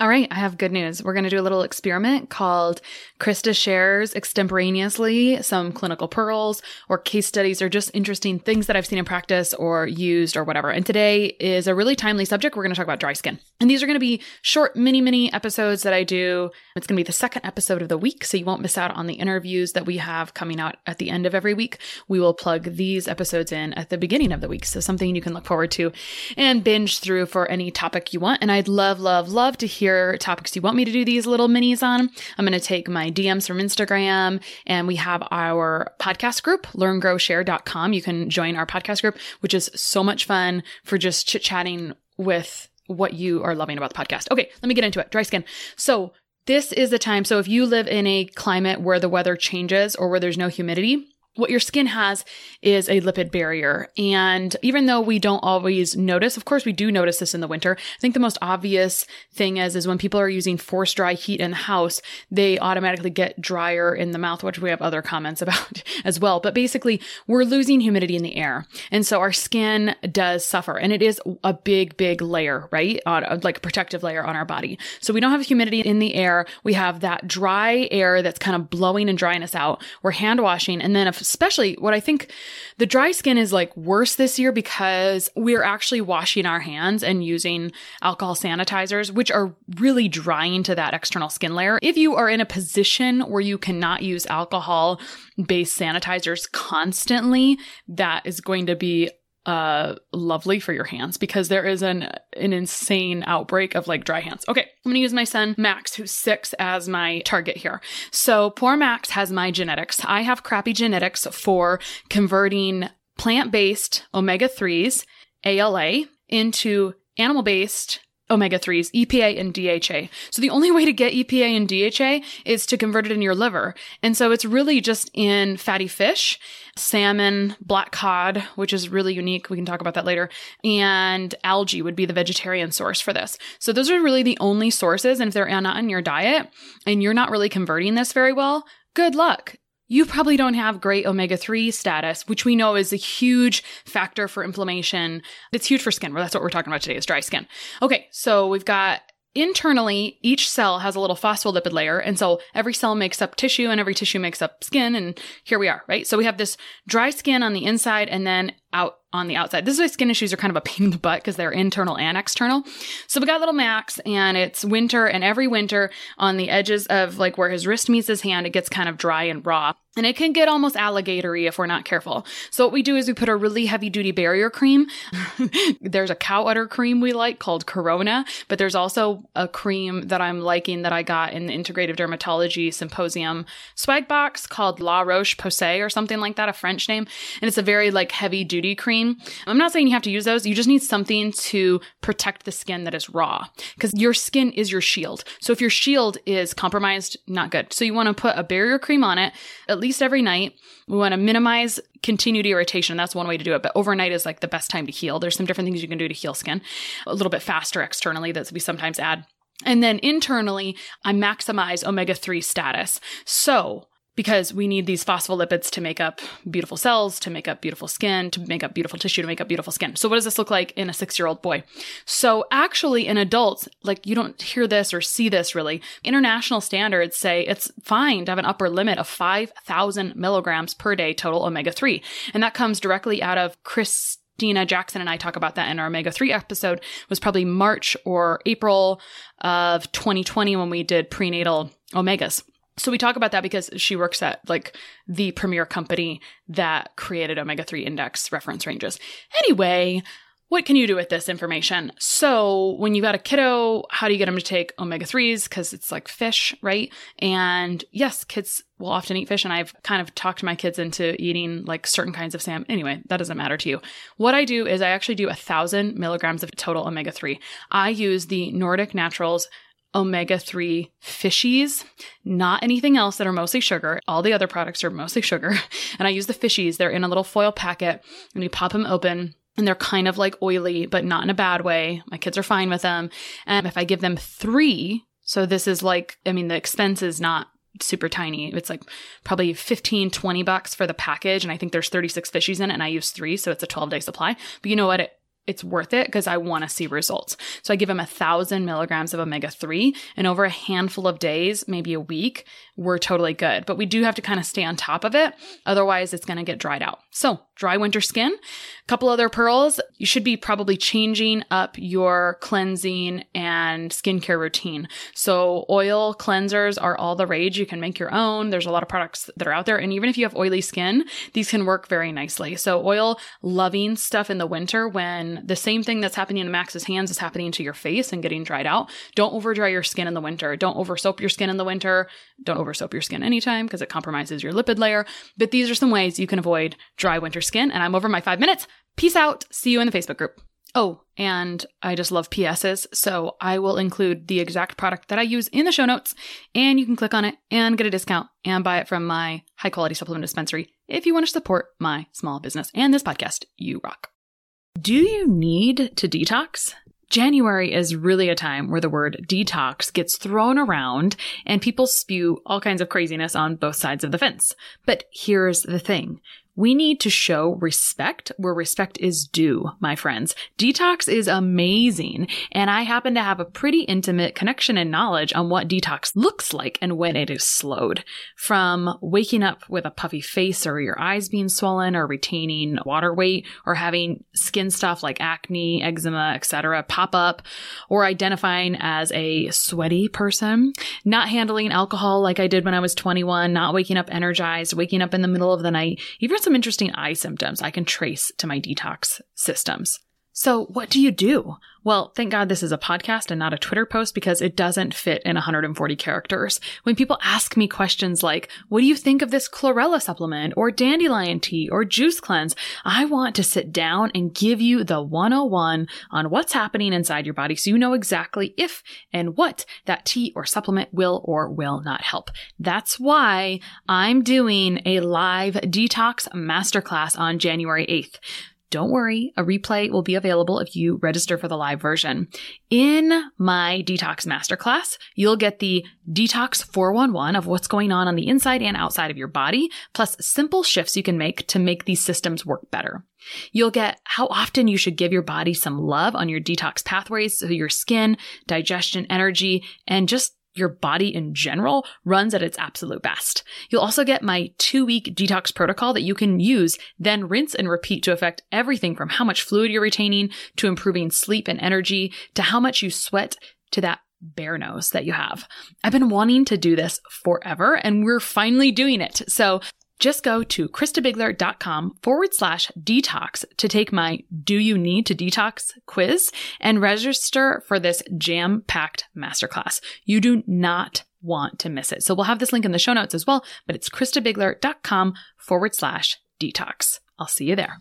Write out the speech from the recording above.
All right, I have good news. We're going to do a little experiment called Christa shares extemporaneously some clinical pearls or case studies or just interesting things that I've seen in practice or used or whatever. And today is a really timely subject. We're going to talk about dry skin. And these are going to be short, mini, mini episodes that I do. It's going to be the second episode of the week, so you won't miss out on the interviews that we have coming out at the end of every week. We will plug these episodes in at the beginning of the week. So something you can look forward to and binge through for any topic you want. And I'd love, love, love to hear topics you want me to do these little minis on. I'm going to take my DMs from Instagram and we have our podcast group, learngrowshare.com. You can join our podcast group, which is so much fun for just chit chatting with what you are loving about the podcast. Okay, let me get into it. Dry skin. So, this is the time. So, if you live in a climate where the weather changes or where there's no humidity, what your skin has is a lipid barrier. And even though we don't always notice, of course, we do notice this in the winter. I think the most obvious thing is, is when people are using forced dry heat in the house, they automatically get drier in the mouth, which we have other comments about as well. But basically, we're losing humidity in the air. And so our skin does suffer. And it is a big, big layer, right? On, like a protective layer on our body. So we don't have humidity in the air. We have that dry air that's kind of blowing and drying us out. We're hand washing. And then if especially what I think the dry skin is like worse this year because we're actually washing our hands and using alcohol sanitizers, which are really drying to that external skin layer. If you are in a position where you cannot use alcohol based sanitizers constantly, that is going to be uh lovely for your hands because there is an an insane outbreak of like dry hands. Okay, I'm going to use my son Max who's 6 as my target here. So poor Max has my genetics. I have crappy genetics for converting plant-based omega 3s ALA into animal-based omega 3s, EPA and DHA. So the only way to get EPA and DHA is to convert it in your liver. And so it's really just in fatty fish, salmon, black cod, which is really unique. We can talk about that later. And algae would be the vegetarian source for this. So those are really the only sources. And if they're not in your diet and you're not really converting this very well, good luck you probably don't have great omega 3 status, which we know is a huge factor for inflammation. It's huge for skin. Well, that's what we're talking about today is dry skin. Okay, so we've got internally, each cell has a little phospholipid layer. And so every cell makes up tissue and every tissue makes up skin. And here we are, right? So we have this dry skin on the inside and then out on the outside. This is why skin issues are kind of a pain in the butt because they're internal and external. So we got little Max and it's winter and every winter on the edges of like where his wrist meets his hand, it gets kind of dry and raw. And it can get almost alligatory if we're not careful. So what we do is we put a really heavy duty barrier cream. there's a cow udder cream we like called Corona, but there's also a cream that I'm liking that I got in the Integrative Dermatology Symposium swag box called La Roche Posay or something like that, a French name. And it's a very like heavy duty cream. I'm not saying you have to use those. You just need something to protect the skin that is raw because your skin is your shield. So if your shield is compromised, not good. So you want to put a barrier cream on it least every night. We want to minimize continued irritation. That's one way to do it. But overnight is like the best time to heal. There's some different things you can do to heal skin a little bit faster externally that we sometimes add. And then internally, I maximize omega 3 status. So because we need these phospholipids to make up beautiful cells, to make up beautiful skin, to make up beautiful tissue, to make up beautiful skin. So, what does this look like in a six year old boy? So, actually, in adults, like you don't hear this or see this really. International standards say it's fine to have an upper limit of 5,000 milligrams per day total omega 3. And that comes directly out of Chris Dina Jackson and I talk about that in our omega 3 episode was probably March or April of 2020 when we did prenatal omegas. So we talk about that because she works at like the premier company that created omega 3 index reference ranges. Anyway, what can you do with this information? So, when you got a kiddo, how do you get them to take omega 3s? Because it's like fish, right? And yes, kids will often eat fish. And I've kind of talked my kids into eating like certain kinds of salmon. Anyway, that doesn't matter to you. What I do is I actually do a thousand milligrams of total omega 3. I use the Nordic Naturals omega 3 fishies, not anything else that are mostly sugar. All the other products are mostly sugar. And I use the fishies. They're in a little foil packet and you pop them open and they're kind of like oily, but not in a bad way. My kids are fine with them. And if I give them three, so this is like, I mean, the expense is not super tiny. It's like probably 15, 20 bucks for the package. And I think there's 36 fishies in it and I use three. So it's a 12 day supply. But you know what? It, it's worth it because I want to see results. So I give them a thousand milligrams of omega 3 and over a handful of days, maybe a week, we're totally good. But we do have to kind of stay on top of it. Otherwise, it's going to get dried out. So dry winter skin, a couple other pearls. You should be probably changing up your cleansing and skincare routine. So oil cleansers are all the rage. You can make your own. There's a lot of products that are out there. And even if you have oily skin, these can work very nicely. So oil loving stuff in the winter when the same thing that's happening to Max's hands is happening to your face and getting dried out. Don't over dry your skin in the winter. Don't over soap your skin in the winter. Don't over soap your skin anytime because it compromises your lipid layer. But these are some ways you can avoid dry winter skin. And I'm over my five minutes. Peace out. See you in the Facebook group. Oh, and I just love PSs, so I will include the exact product that I use in the show notes, and you can click on it and get a discount and buy it from my high quality supplement dispensary if you want to support my small business and this podcast. You rock. Do you need to detox? January is really a time where the word detox gets thrown around and people spew all kinds of craziness on both sides of the fence. But here's the thing. We need to show respect where respect is due, my friends. Detox is amazing, and I happen to have a pretty intimate connection and knowledge on what detox looks like and when it is slowed. From waking up with a puffy face or your eyes being swollen or retaining water weight or having skin stuff like acne, eczema, etc. pop up or identifying as a sweaty person, not handling alcohol like I did when I was 21, not waking up energized, waking up in the middle of the night, even some interesting eye symptoms I can trace to my detox systems. So, what do you do? Well, thank God this is a podcast and not a Twitter post because it doesn't fit in 140 characters. When people ask me questions like, what do you think of this chlorella supplement or dandelion tea or juice cleanse? I want to sit down and give you the 101 on what's happening inside your body so you know exactly if and what that tea or supplement will or will not help. That's why I'm doing a live detox masterclass on January 8th. Don't worry, a replay will be available if you register for the live version. In my detox masterclass, you'll get the detox 411 of what's going on on the inside and outside of your body, plus simple shifts you can make to make these systems work better. You'll get how often you should give your body some love on your detox pathways so your skin, digestion, energy, and just your body in general runs at its absolute best. You'll also get my two week detox protocol that you can use, then rinse and repeat to affect everything from how much fluid you're retaining to improving sleep and energy to how much you sweat to that bear nose that you have. I've been wanting to do this forever and we're finally doing it. So just go to christabiegler.com forward slash detox to take my Do You Need to Detox quiz and register for this jam packed masterclass. You do not want to miss it. So we'll have this link in the show notes as well, but it's christabiegler.com forward slash detox. I'll see you there.